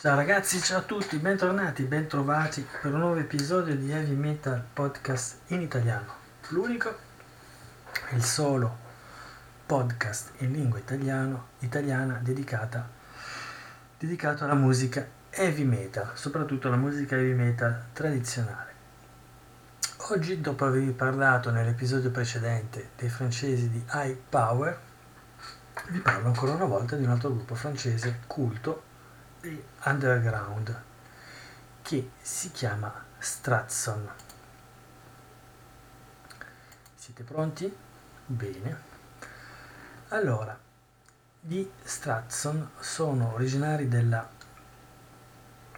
Ciao ragazzi, ciao a tutti, bentornati, bentrovati per un nuovo episodio di Heavy Metal Podcast in italiano. L'unico, il solo podcast in lingua italiano, italiana dedicata, dedicato alla musica heavy metal, soprattutto alla musica heavy metal tradizionale. Oggi, dopo avervi parlato nell'episodio precedente dei francesi di High Power, vi parlo ancora una volta di un altro gruppo francese culto e underground che si chiama Stratson. Siete pronti? Bene. Allora, gli Stratson sono originari della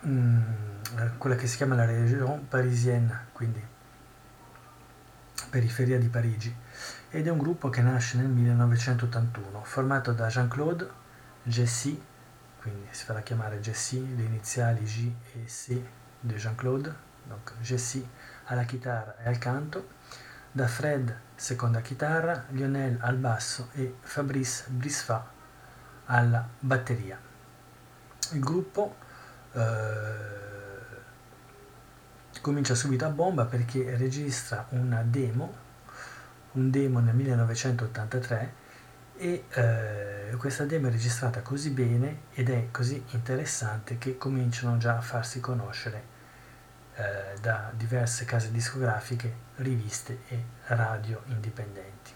mm, quella che si chiama la région parisienne, quindi periferia di Parigi, ed è un gruppo che nasce nel 1981, formato da Jean-Claude Jesse quindi si farà chiamare Jesse, le iniziali J e C di Jean-Claude, donc Jesse alla chitarra e al canto, da Fred seconda chitarra, Lionel al basso e Fabrice Brisfa alla batteria. Il gruppo eh, comincia subito a bomba perché registra una demo, un demo nel 1983 e eh, questa demo è registrata così bene ed è così interessante che cominciano già a farsi conoscere eh, da diverse case discografiche, riviste e radio indipendenti.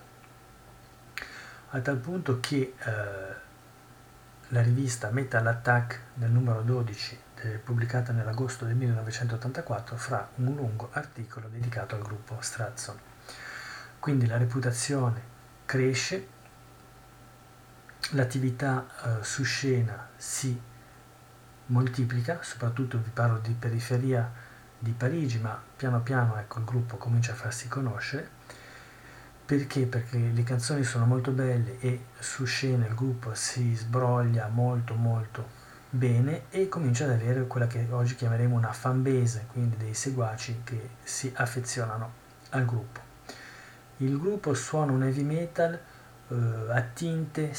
A tal punto che eh, la rivista Metal Attack nel numero 12 eh, pubblicata nell'agosto del 1984 fra un lungo articolo dedicato al gruppo Stratson. Quindi la reputazione cresce l'attività eh, su scena si moltiplica, soprattutto vi parlo di periferia di Parigi, ma piano piano ecco, il gruppo comincia a farsi conoscere. Perché? Perché le canzoni sono molto belle e su scena il gruppo si sbroglia molto molto bene e comincia ad avere quella che oggi chiameremo una fanbase, quindi dei seguaci che si affezionano al gruppo. Il gruppo suona un heavy metal eh, a tinte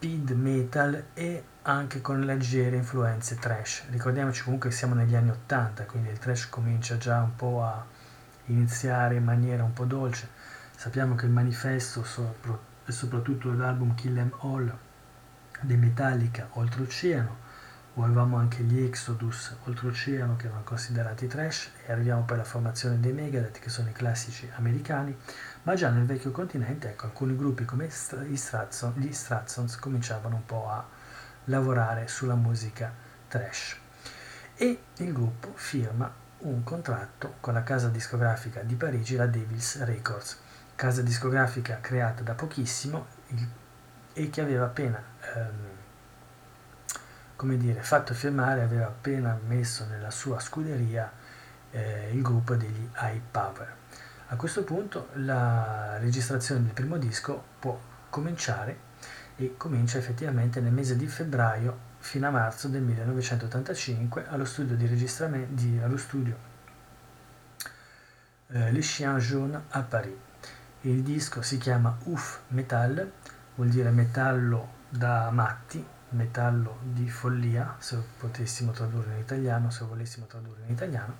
speed metal e anche con leggere influenze trash. Ricordiamoci comunque che siamo negli anni 80, quindi il trash comincia già un po' a iniziare in maniera un po' dolce. Sappiamo che il manifesto e soprattutto l'album Kill Em All dei Metallica Oltreoceano o avevamo anche gli Exodus Oltreoceano che erano considerati trash e arriviamo poi alla formazione dei Megadeth che sono i classici americani ma già nel vecchio continente ecco, alcuni gruppi come gli Stratsons, cominciavano un po' a lavorare sulla musica trash e il gruppo firma un contratto con la casa discografica di Parigi, la Devils Records, casa discografica creata da pochissimo e che aveva appena ehm, come dire, fatto firmare, aveva appena messo nella sua scuderia eh, il gruppo degli High Power. A questo punto la registrazione del primo disco può cominciare e comincia effettivamente nel mese di febbraio fino a marzo del 1985 allo studio di registramento allo studio eh, Les Chiens Jaunes a Paris. Il disco si chiama Ouf Metal, vuol dire metallo da matti, metallo di follia, se potessimo tradurre in italiano, se volessimo tradurre in italiano,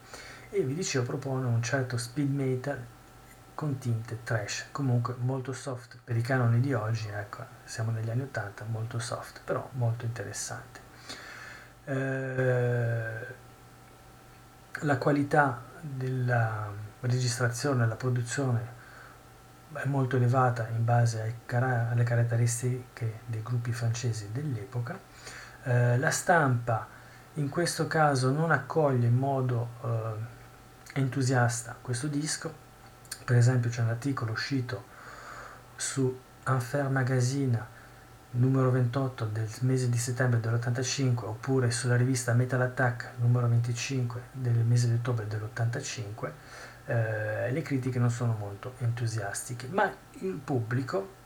e vi dicevo propone un certo speed metal con tinte trash, comunque molto soft per i canoni di oggi, ecco, siamo negli anni 80, molto soft, però molto interessante. Eh, la qualità della registrazione, la produzione è molto elevata in base alle caratteristiche dei gruppi francesi dell'epoca. Eh, la stampa in questo caso non accoglie in modo eh, entusiasta questo disco, per esempio c'è un articolo uscito su Unfair Magazine numero 28 del mese di settembre dell'85 oppure sulla rivista Metal Attack numero 25 del mese di ottobre dell'85 eh, le critiche non sono molto entusiastiche ma il pubblico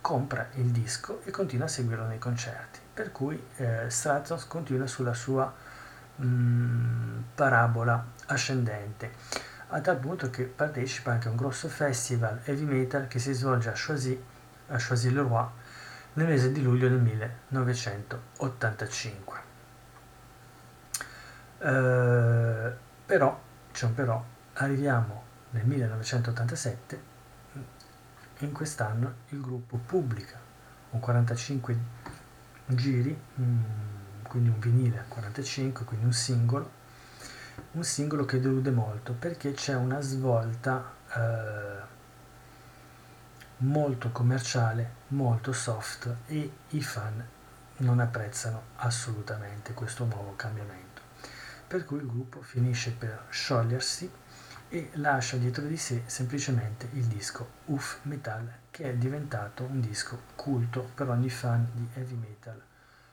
compra il disco e continua a seguirlo nei concerti per cui eh, Stratos continua sulla sua mh, mm, parabola ascendente a tal punto che partecipa anche a un grosso festival heavy metal che si svolge a Choisy, a Choisy-le-Roi, nel mese di luglio del 1985. Eh, però, c'è un però, arriviamo nel 1987, in quest'anno il gruppo pubblica un 45 giri, mm, quindi un vinile a 45, quindi un singolo, un singolo che delude molto perché c'è una svolta eh, molto commerciale, molto soft e i fan non apprezzano assolutamente questo nuovo cambiamento. Per cui il gruppo finisce per sciogliersi e lascia dietro di sé semplicemente il disco Uff Metal che è diventato un disco culto per ogni fan di heavy metal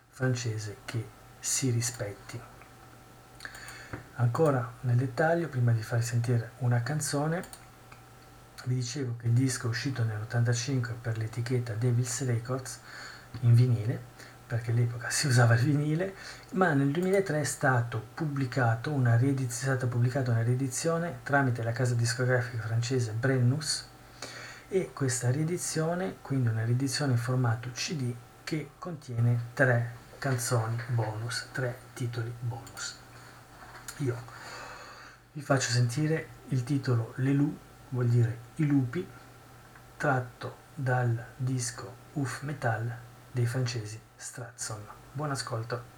francese che si rispetti. Ancora nel dettaglio, prima di farvi sentire una canzone, vi dicevo che il disco è uscito nell'85 per l'etichetta Devil's Records in vinile, perché all'epoca si usava il vinile, ma nel 2003 è, stato pubblicato una è stata pubblicata una riedizione tramite la casa discografica francese Brennus e questa riedizione, quindi una riedizione in formato CD che contiene tre canzoni bonus, tre titoli bonus. Io vi faccio sentire il titolo Le Loup, vuol dire i lupi, tratto dal disco Uff Metal dei francesi Stratson. Buon ascolto.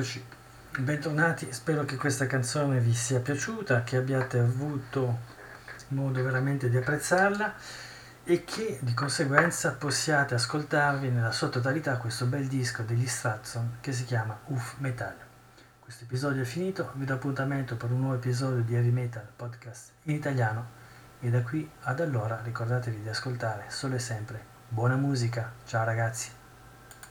Eccoci, bentornati, spero che questa canzone vi sia piaciuta, che abbiate avuto modo veramente di apprezzarla e che di conseguenza possiate ascoltarvi nella sua totalità questo bel disco degli Stratson che si chiama Uff Metal. Questo episodio è finito, vi do appuntamento per un nuovo episodio di Heavy Metal Podcast in italiano e da qui ad allora ricordatevi di ascoltare solo e sempre buona musica. Ciao ragazzi!